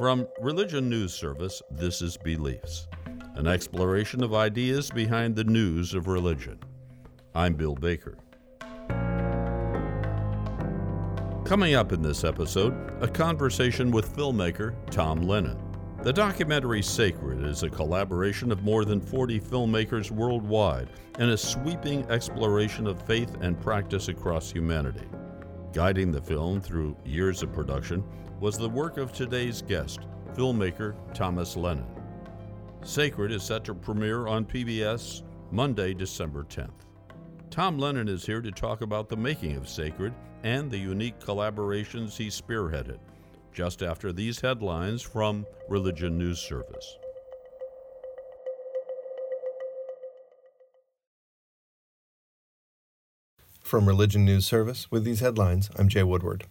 From Religion News Service, this is Beliefs, an exploration of ideas behind the news of religion. I'm Bill Baker. Coming up in this episode, a conversation with filmmaker Tom Lennon. The documentary Sacred is a collaboration of more than 40 filmmakers worldwide and a sweeping exploration of faith and practice across humanity. Guiding the film through years of production was the work of today's guest, filmmaker Thomas Lennon. Sacred is set to premiere on PBS Monday, December 10th. Tom Lennon is here to talk about the making of Sacred and the unique collaborations he spearheaded just after these headlines from Religion News Service. From Religion News Service, with these headlines, I'm Jay Woodward.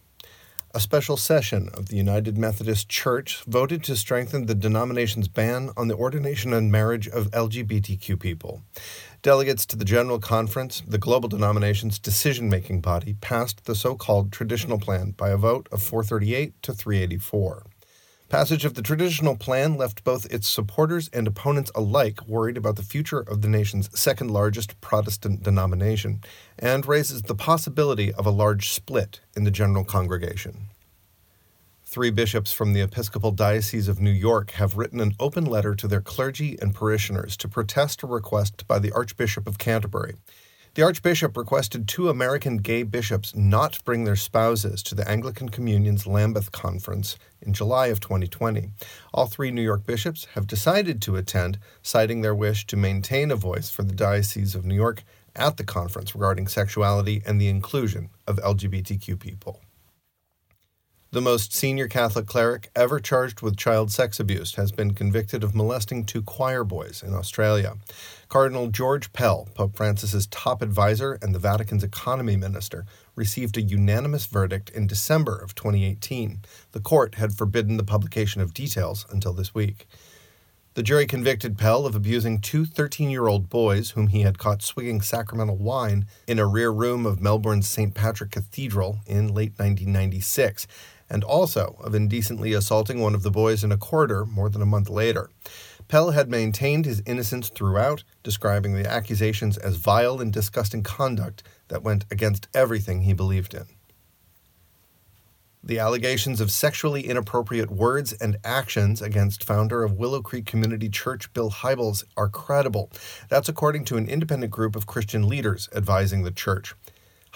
A special session of the United Methodist Church voted to strengthen the denomination's ban on the ordination and marriage of LGBTQ people. Delegates to the General Conference, the global denomination's decision making body, passed the so called traditional plan by a vote of 438 to 384. Passage of the traditional plan left both its supporters and opponents alike worried about the future of the nation's second largest Protestant denomination and raises the possibility of a large split in the general congregation. Three bishops from the Episcopal Diocese of New York have written an open letter to their clergy and parishioners to protest a request by the Archbishop of Canterbury the Archbishop requested two American gay bishops not bring their spouses to the Anglican Communion's Lambeth Conference in July of 2020. All three New York bishops have decided to attend, citing their wish to maintain a voice for the Diocese of New York at the conference regarding sexuality and the inclusion of LGBTQ people. The most senior Catholic cleric ever charged with child sex abuse has been convicted of molesting two choir boys in Australia. Cardinal George Pell, Pope Francis's top advisor and the Vatican's economy minister, received a unanimous verdict in December of 2018. The court had forbidden the publication of details until this week. The jury convicted Pell of abusing two 13 year old boys whom he had caught swigging sacramental wine in a rear room of Melbourne's St. Patrick Cathedral in late 1996 and also of indecently assaulting one of the boys in a corridor more than a month later. Pell had maintained his innocence throughout, describing the accusations as vile and disgusting conduct that went against everything he believed in. The allegations of sexually inappropriate words and actions against founder of Willow Creek Community Church Bill Hybels are credible. That's according to an independent group of Christian leaders advising the church.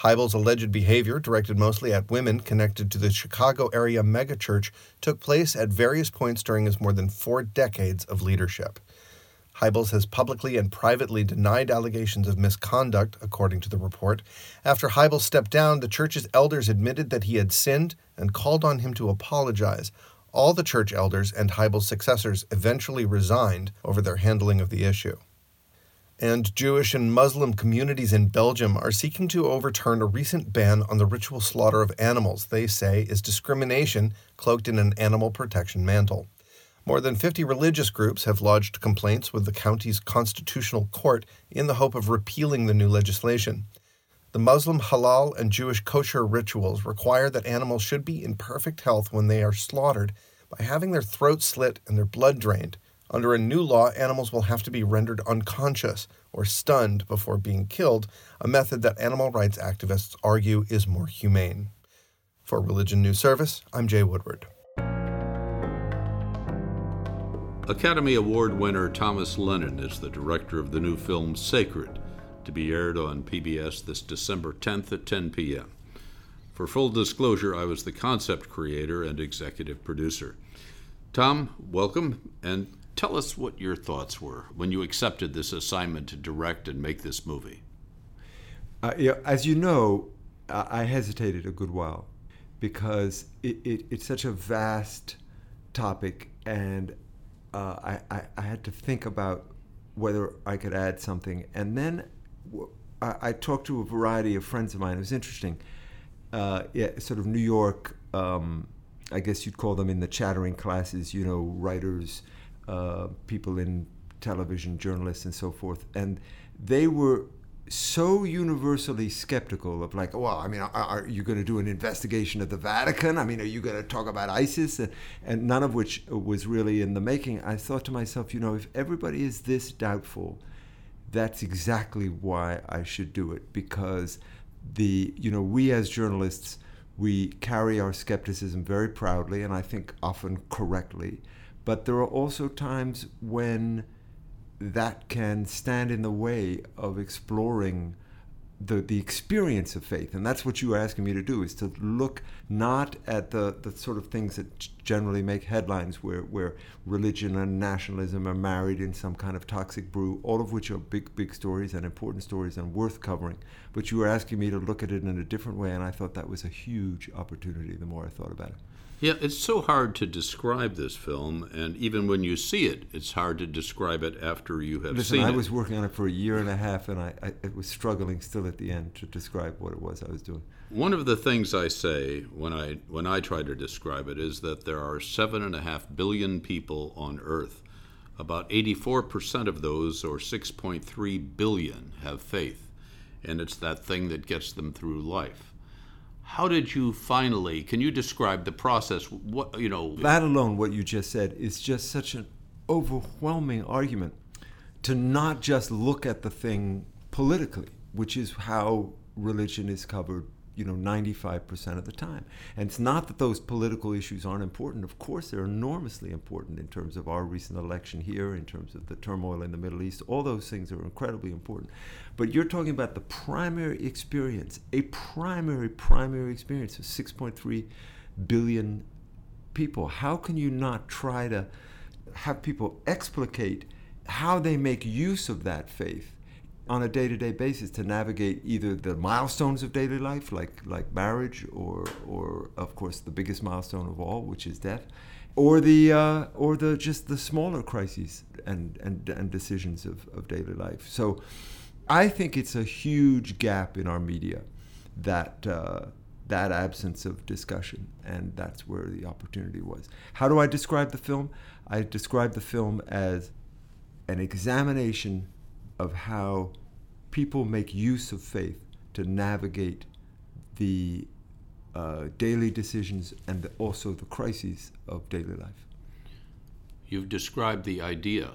Hybels' alleged behavior, directed mostly at women connected to the Chicago area megachurch, took place at various points during his more than four decades of leadership. Hybels has publicly and privately denied allegations of misconduct, according to the report. After Hybels stepped down, the church's elders admitted that he had sinned and called on him to apologize. All the church elders and Hybels' successors eventually resigned over their handling of the issue and Jewish and Muslim communities in Belgium are seeking to overturn a recent ban on the ritual slaughter of animals they say is discrimination cloaked in an animal protection mantle. More than 50 religious groups have lodged complaints with the county's constitutional court in the hope of repealing the new legislation. The Muslim halal and Jewish kosher rituals require that animals should be in perfect health when they are slaughtered by having their throats slit and their blood drained under a new law, animals will have to be rendered unconscious or stunned before being killed, a method that animal rights activists argue is more humane. For Religion News Service, I'm Jay Woodward. Academy Award winner Thomas Lennon is the director of the new film Sacred, to be aired on PBS this December 10th at 10 p.m. For full disclosure, I was the concept creator and executive producer. Tom, welcome, and Tell us what your thoughts were when you accepted this assignment to direct and make this movie. Uh, as you know, I hesitated a good while because it, it, it's such a vast topic, and uh, I, I, I, had to think about whether I could add something. And then I, I talked to a variety of friends of mine. It was interesting. Uh, yeah, sort of New York, um, I guess you'd call them in the chattering classes, you know, writers uh, people in television, journalists, and so forth. And they were so universally skeptical of like, well, I mean, are, are you going to do an investigation of the Vatican? I mean, are you going to talk about ISIS? And, and none of which was really in the making. I thought to myself, you know, if everybody is this doubtful, that's exactly why I should do it because the you know we as journalists we carry our skepticism very proudly and I think often correctly, but there are also times when that can stand in the way of exploring the, the experience of faith. And that's what you are asking me to do is to look not at the, the sort of things that generally make headlines where, where religion and nationalism are married in some kind of toxic brew, all of which are big, big stories and important stories and worth covering. But you were asking me to look at it in a different way, and I thought that was a huge opportunity the more I thought about it. Yeah, it's so hard to describe this film, and even when you see it, it's hard to describe it after you have Listen, seen I it. was working on it for a year and a half, and I, I, I was struggling still at the end to describe what it was I was doing. One of the things I say when I when I try to describe it is that there are seven and a half billion people on Earth. About 84% of those, or 6.3 billion, have faith, and it's that thing that gets them through life. How did you finally? Can you describe the process? What you know? That alone, what you just said, is just such an overwhelming argument to not just look at the thing politically, which is how religion is covered you know 95% of the time. And it's not that those political issues aren't important. Of course they're enormously important in terms of our recent election here in terms of the turmoil in the middle east. All those things are incredibly important. But you're talking about the primary experience a primary primary experience of 6.3 billion people. How can you not try to have people explicate how they make use of that faith on a day-to-day basis to navigate either the milestones of daily life like like marriage or or of course the biggest milestone of all which is death or the uh, or the just the smaller crises and and, and decisions of, of daily life. So I think it's a huge gap in our media that uh, that absence of discussion and that's where the opportunity was. How do I describe the film? I describe the film as an examination of how people make use of faith to navigate the uh, daily decisions and the, also the crises of daily life. You've described the idea.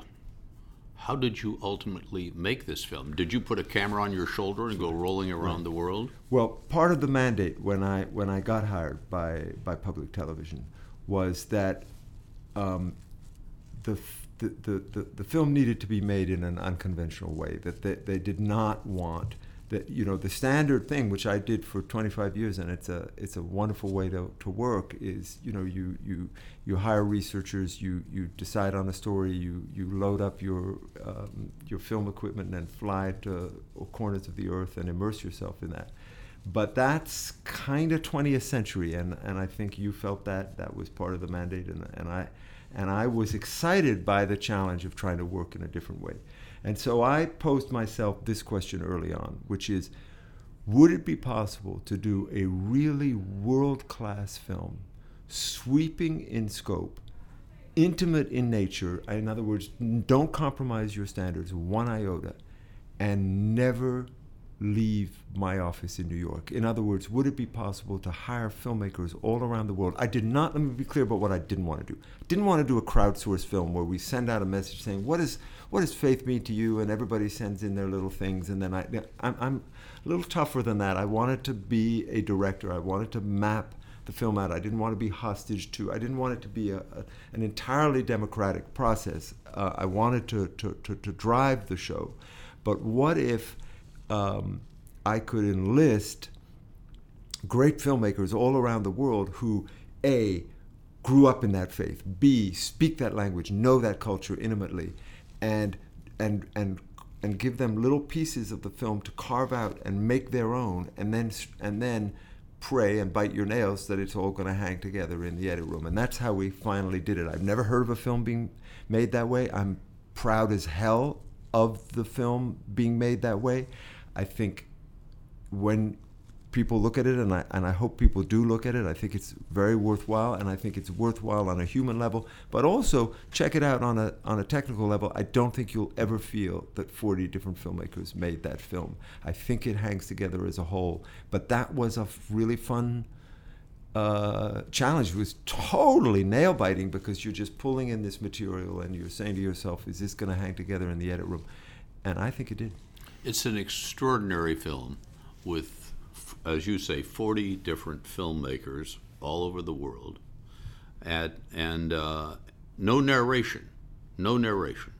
How did you ultimately make this film? Did you put a camera on your shoulder and go rolling around the world? Well, part of the mandate when I when I got hired by by public television was that um, the the, the, the, film needed to be made in an unconventional way, that they, they did not want that you know the standard thing which I did for 25 years and it's a it's a wonderful way to, to work is you know you you you hire researchers you you decide on a story you you load up your um, your film equipment and fly to corners of the earth and immerse yourself in that. But that's kind of 20th century and and I think you felt that that was part of the mandate and and I and I was excited by the challenge of trying to work in a different way. And so I posed myself this question early on, which is would it be possible to do a really world class film, sweeping in scope, intimate in nature, in other words, don't compromise your standards one iota, and never leave my office in New York? In other words, would it be possible to hire filmmakers all around the world? I did not, let me be clear about what I didn't want to do. I didn't want to do a crowdsourced film where we send out a message saying, what, is, what does faith mean to you? And everybody sends in their little things. And then I, I'm, I'm a little tougher than that. I wanted to be a director, I wanted to map the film out. I didn't want to be hostage to, I didn't want it to be a, a an entirely democratic process. Uh, I wanted to, to, to, to drive the show. But what if, um, I could enlist great filmmakers all around the world who, A, grew up in that faith, B, speak that language, know that culture intimately, and, and, and, and give them little pieces of the film to carve out and make their own, and then, and then pray and bite your nails that it's all going to hang together in the edit room. And that's how we finally did it. I've never heard of a film being made that way. I'm proud as hell of the film being made that way. I think when people look at it, and I and I hope people do look at it. I think it's very worthwhile, and I think it's worthwhile on a human level, but also check it out on a on a technical level. I don't think you'll ever feel that 40 different filmmakers made that film. I think it hangs together as a whole. But that was a really fun uh, challenge. Was totally nail biting because you're just pulling in this material and you're saying to yourself, "Is this going to hang together in the edit room?" And I think it did. It's an extraordinary film with as you say, 40 different filmmakers all over the world, at, and uh, no narration, no narration.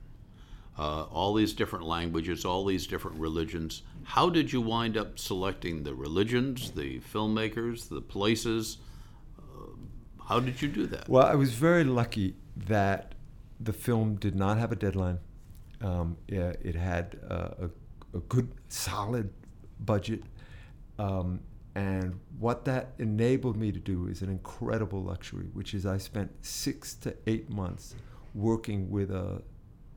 Uh, all these different languages, all these different religions. How did you wind up selecting the religions, the filmmakers, the places? Uh, how did you do that? Well, I was very lucky that the film did not have a deadline. Um, yeah, it had uh, a, a, good, solid budget. Um, and what that enabled me to do is an incredible luxury, which is I spent six to eight months working with a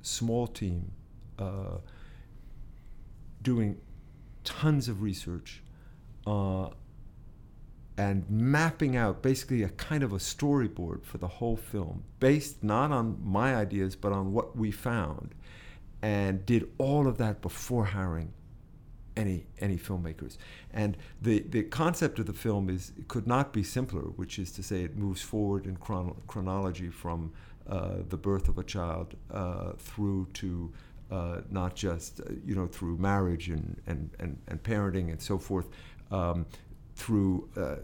small team, uh, doing tons of research, uh, and mapping out basically a kind of a storyboard for the whole film, based not on my ideas but on what we found, and did all of that before hiring any any filmmakers. And the the concept of the film is could not be simpler, which is to say it moves forward in chron- chronology from uh, the birth of a child uh, through to uh, not just uh, you know through marriage and and, and, and parenting and so forth. Um, through uh,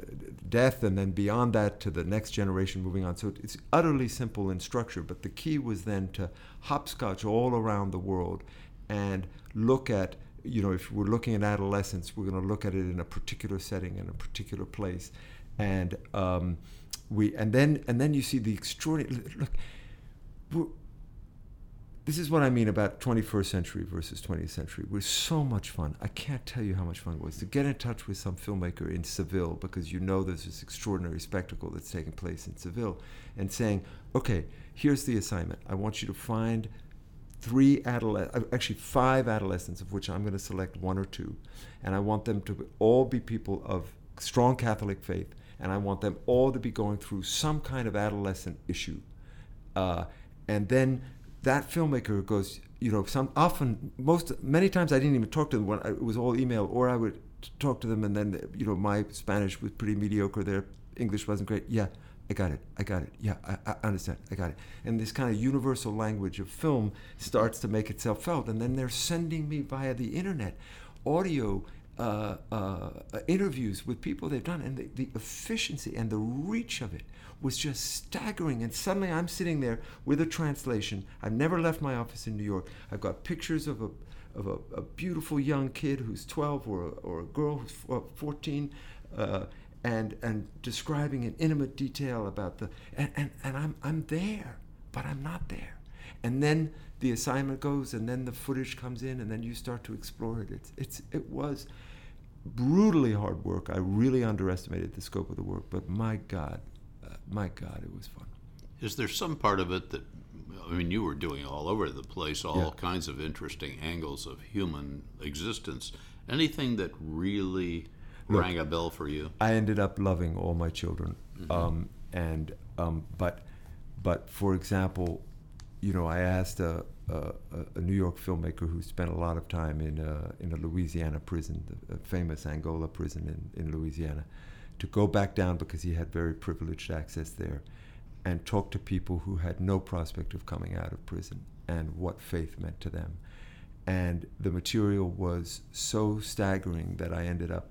death and then beyond that to the next generation moving on. So it's utterly simple in structure, but the key was then to hopscotch all around the world and look at you know, if we're looking at adolescence, we're going to look at it in a particular setting, in a particular place, and um, we, and then, and then you see the extraordinary. Look, this is what I mean about 21st century versus 20th century. It was so much fun. I can't tell you how much fun it was to get in touch with some filmmaker in Seville because you know there's this extraordinary spectacle that's taking place in Seville, and saying, okay, here's the assignment. I want you to find three adolescents, uh, actually five adolescents, of which I'm going to select one or two, and I want them to all be people of strong Catholic faith, and I want them all to be going through some kind of adolescent issue, uh, and then that filmmaker goes, you know, some often most many times I didn't even talk to them when I, it was all email, or I would talk to them, and then you know my Spanish was pretty mediocre, their English wasn't great. Yeah, I got it. I got it. Yeah, I, I, understand. I got it. And this kind of universal language of film starts to make itself felt. And then they're sending me via the internet audio uh, uh, interviews with people they've done. And the, the efficiency and the reach of it was just staggering. And suddenly I'm sitting there with a translation. I've never left my office in New York. I've got pictures of a, of a, a beautiful young kid who's 12 or a, or a girl who's 14. Uh, and and describing in intimate detail about the and, and, and I'm I'm there, but I'm not there. And then the assignment goes and then the footage comes in and then you start to explore it. It's it's it was brutally hard work. I really underestimated the scope of the work, but my God, uh, my God, it was fun. Is there some part of it that I mean, you were doing all over the place, all yeah. kinds of interesting angles of human existence. Anything that really Look, rang a bell for you? I ended up loving all my children, mm-hmm. um, and um, but but for example, you know, I asked a, a, New York filmmaker who spent a lot of time in a, in a Louisiana prison, the famous Angola prison in, in Louisiana, to go back down because he had very privileged access there, and talk to people who had no prospect of coming out of prison and what faith meant to them. And the material was so staggering that I ended up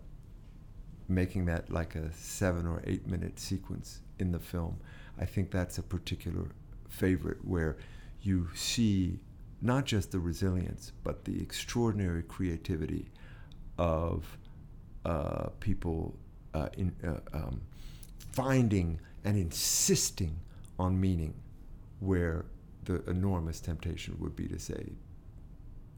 making that like a seven or eight minute sequence in the film. I think that's a particular favorite where you see not just the resilience, but the extraordinary creativity of uh, people uh, in, uh, um, finding and insisting on meaning, where the enormous temptation would be to say,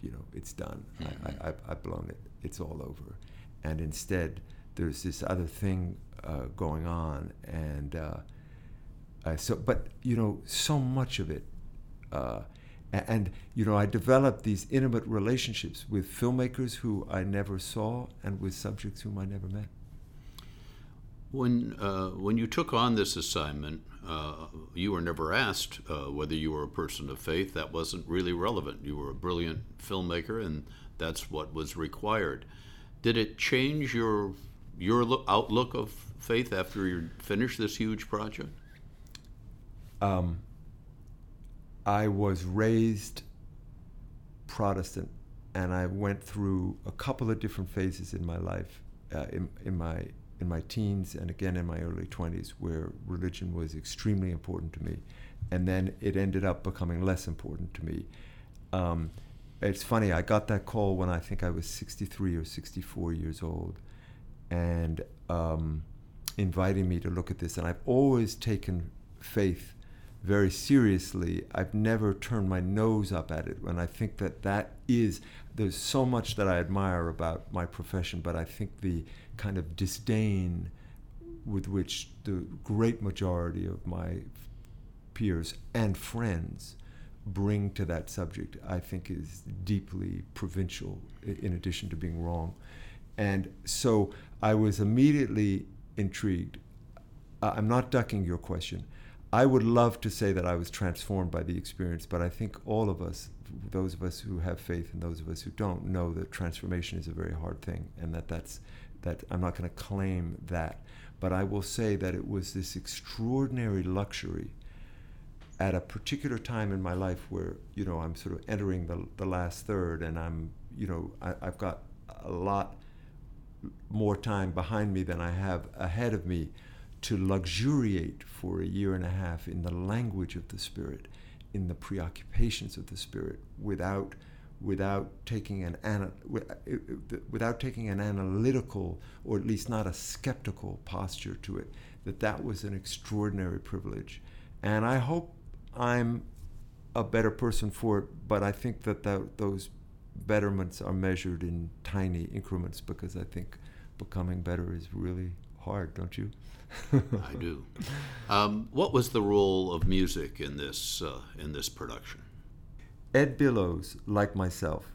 you know, it's done. Mm-hmm. I, I, I've blown it. It's all over. And instead, there's this other thing uh, going on, and uh, uh, so but you know so much of it, uh, and you know I developed these intimate relationships with filmmakers who I never saw and with subjects whom I never met. When uh, when you took on this assignment, uh, you were never asked uh, whether you were a person of faith. That wasn't really relevant. You were a brilliant filmmaker, and that's what was required. Did it change your your look, outlook of faith after you finished this huge project? Um, I was raised Protestant, and I went through a couple of different phases in my life, uh, in, in my in my teens and again in my early 20s, where religion was extremely important to me, and then it ended up becoming less important to me. Um, it's funny. I got that call when I think I was 63 or 64 years old, and um, inviting me to look at this. And I've always taken faith very seriously. I've never turned my nose up at it. And I think that that is, there's so much that I admire about my profession, but I think the kind of disdain with which the great majority of my peers and friends bring to that subject, I think is deeply provincial in addition to being wrong. And so I was immediately intrigued. I'm not ducking your question. I would love to say that I was transformed by the experience, but I think all of us, those of us who have faith and those of us who don't, know that transformation is a very hard thing, and that that's that I'm not going to claim that, but I will say that it was this extraordinary luxury at a particular time in my life where you know I'm sort of entering the the last third, and I'm you know I, I've got a lot more time behind me than I have ahead of me to luxuriate for a year and a half in the language of the Spirit, in the preoccupations of the Spirit, without without taking an ana- uh, without taking an analytical or at least not a skeptical posture to it that that was an extraordinary privilege. And i hope i'm a better person for it but i think that the, those betterments are measured in tiny increments because i think becoming better is really hard don't you I do. Um, what was the role of music in this uh, in this production? Ed Bilous, like myself,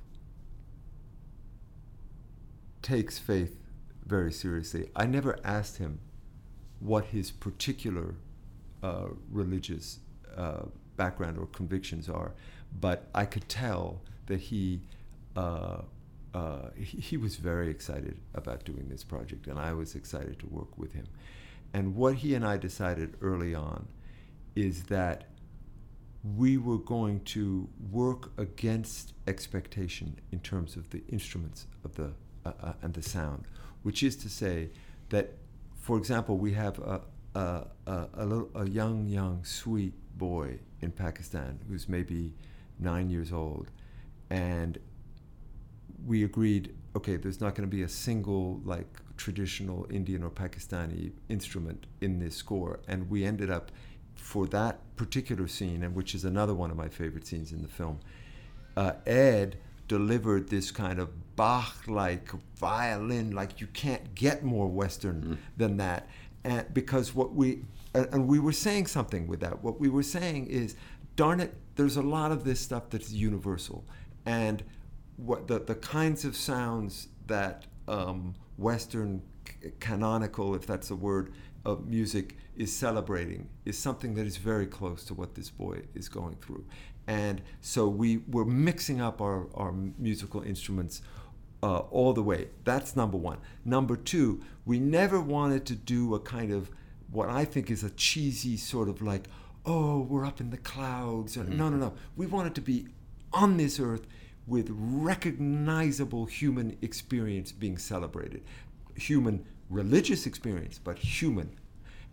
takes faith very seriously. I never asked him what his particular uh, religious uh, background or convictions are, but I could tell that he, uh, he, he was very excited about doing this project, and I was excited to work with him. And what he and I decided early on is that we were going to work against expectation in terms of the instruments of the uh, uh, and the sound, which is to say that, for example, we have a a, a, a, little, a young young sweet boy in Pakistan who's maybe nine years old, and we agreed, okay, there's not going to be a single like traditional Indian or Pakistani instrument in this score. And we ended up, for that particular scene, and which is another one of my favorite scenes in the film, uh, Ed delivered this kind of Bach like violin, like you can't get more Western mm. than that. And because what we, and, and we were saying something with that. What we were saying is, darn it, there's a lot of this stuff that's universal. And what the, the kinds of sounds that um, Western canonical, if that's a word, of music is celebrating is something that is very close to what this boy is going through. And so we were mixing up our, our musical instruments uh, all the way. That's number one. Number two, we never wanted to do a kind of what I think is a cheesy sort of like, oh, we're up in the clouds. Mm-hmm. No, no, no. We wanted to be on this earth with recognizable human experience being celebrated. Human religious experience, but human.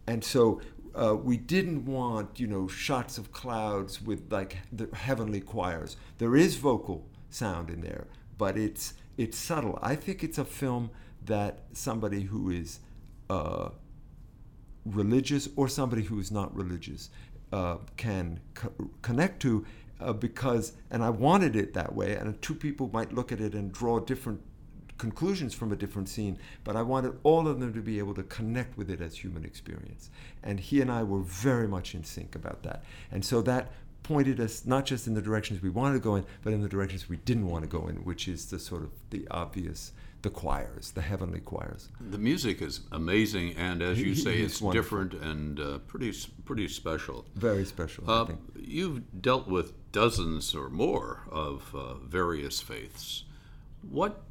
And so uh, we didn't want, you know, shots of clouds with like the heavenly choirs. There is vocal sound in there, but it's it's subtle. I think it's a film that somebody who is uh, religious or somebody who is not religious uh, can co- connect to uh, because, and I wanted it that way, and two people might look at it and draw different conclusions from a different scene, but I wanted all of them to be able to connect with it as human experience. And he and I were very much in sync about that. And so that pointed us not just in the directions we wanted to go in, but in the directions we didn't want to go in, which is the sort of the obvious the choirs, the heavenly choirs. The music is amazing, and as you say, he's it's different and uh, pretty pretty special. Very special. I Uh, think. you've dealt with dozens or more of uh, various faiths. What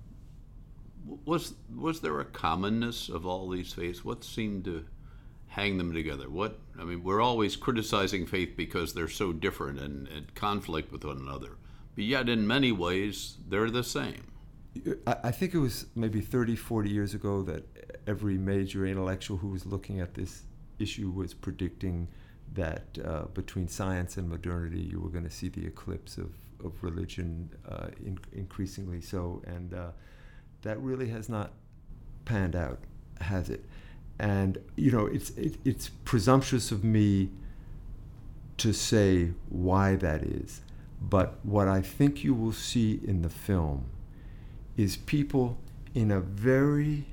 was was there a commonness of all these faiths? What seemed to hang them together? What I mean, we're always criticizing faith because they're so different and at conflict with one another, but yet in many ways they're the same. I, think it was maybe 30, 40 years ago that every major intellectual who was looking at this issue was predicting that uh, between science and modernity, you were going to see the eclipse of, of religion uh, in, increasingly so. And uh, that really has not panned out, has it? And, you know, it's, it, it's presumptuous of me to say why that is. But what I think you will see in the film is people in a very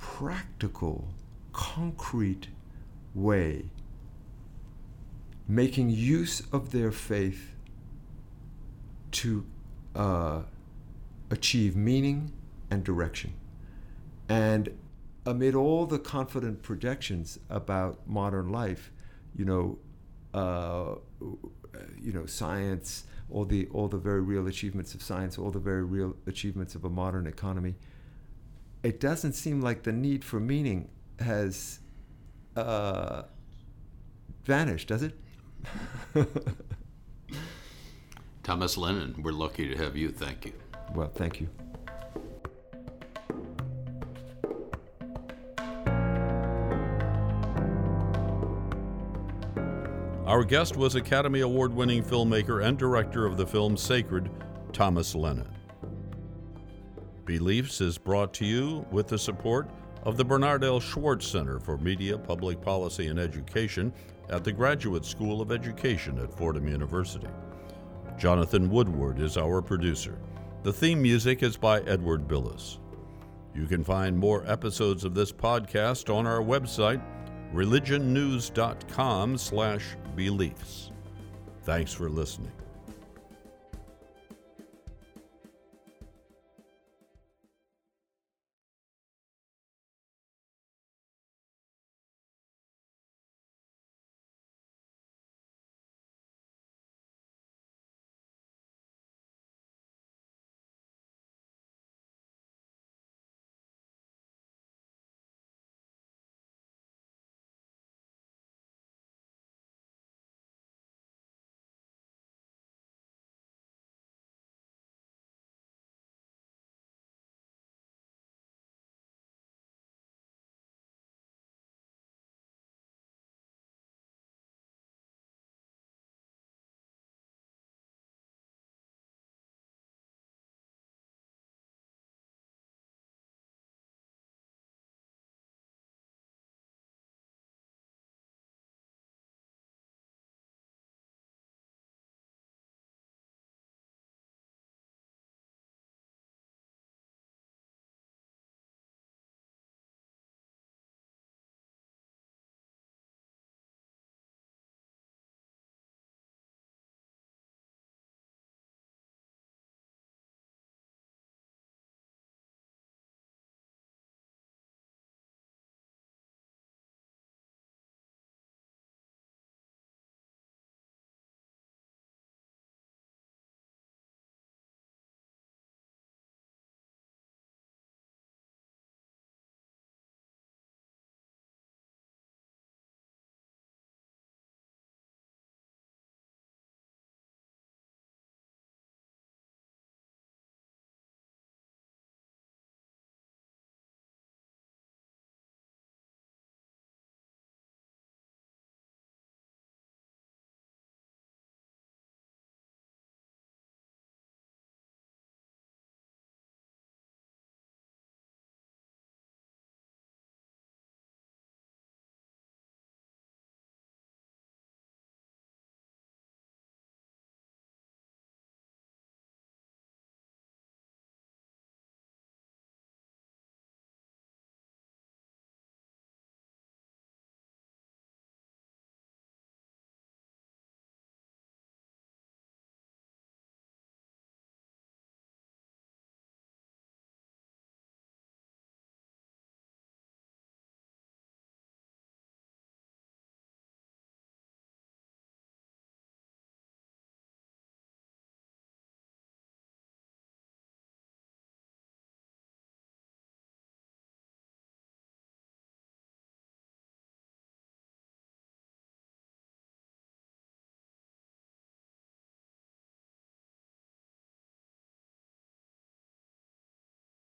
practical, concrete way making use of their faith to uh, achieve meaning and direction. And amid all the confident projections about modern life, you know, uh, you know, science, all the all the very real achievements of science, all the very real achievements of a modern economy, it doesn't seem like the need for meaning has uh, vanished, does it? Thomas Lennon, we're lucky to have you. Thank you. well, thank you. Our guest was Academy Award winning filmmaker and director of the film Sacred, Thomas Lennon. Beliefs is brought to you with the support of the Bernard L. Schwartz Center for Media, Public Policy, and Education at the Graduate School of Education at Fordham University. Jonathan Woodward is our producer. The theme music is by Edward Bilous. You can find more episodes of this podcast on our website, religionnews.com slash beliefs. Thanks for listening.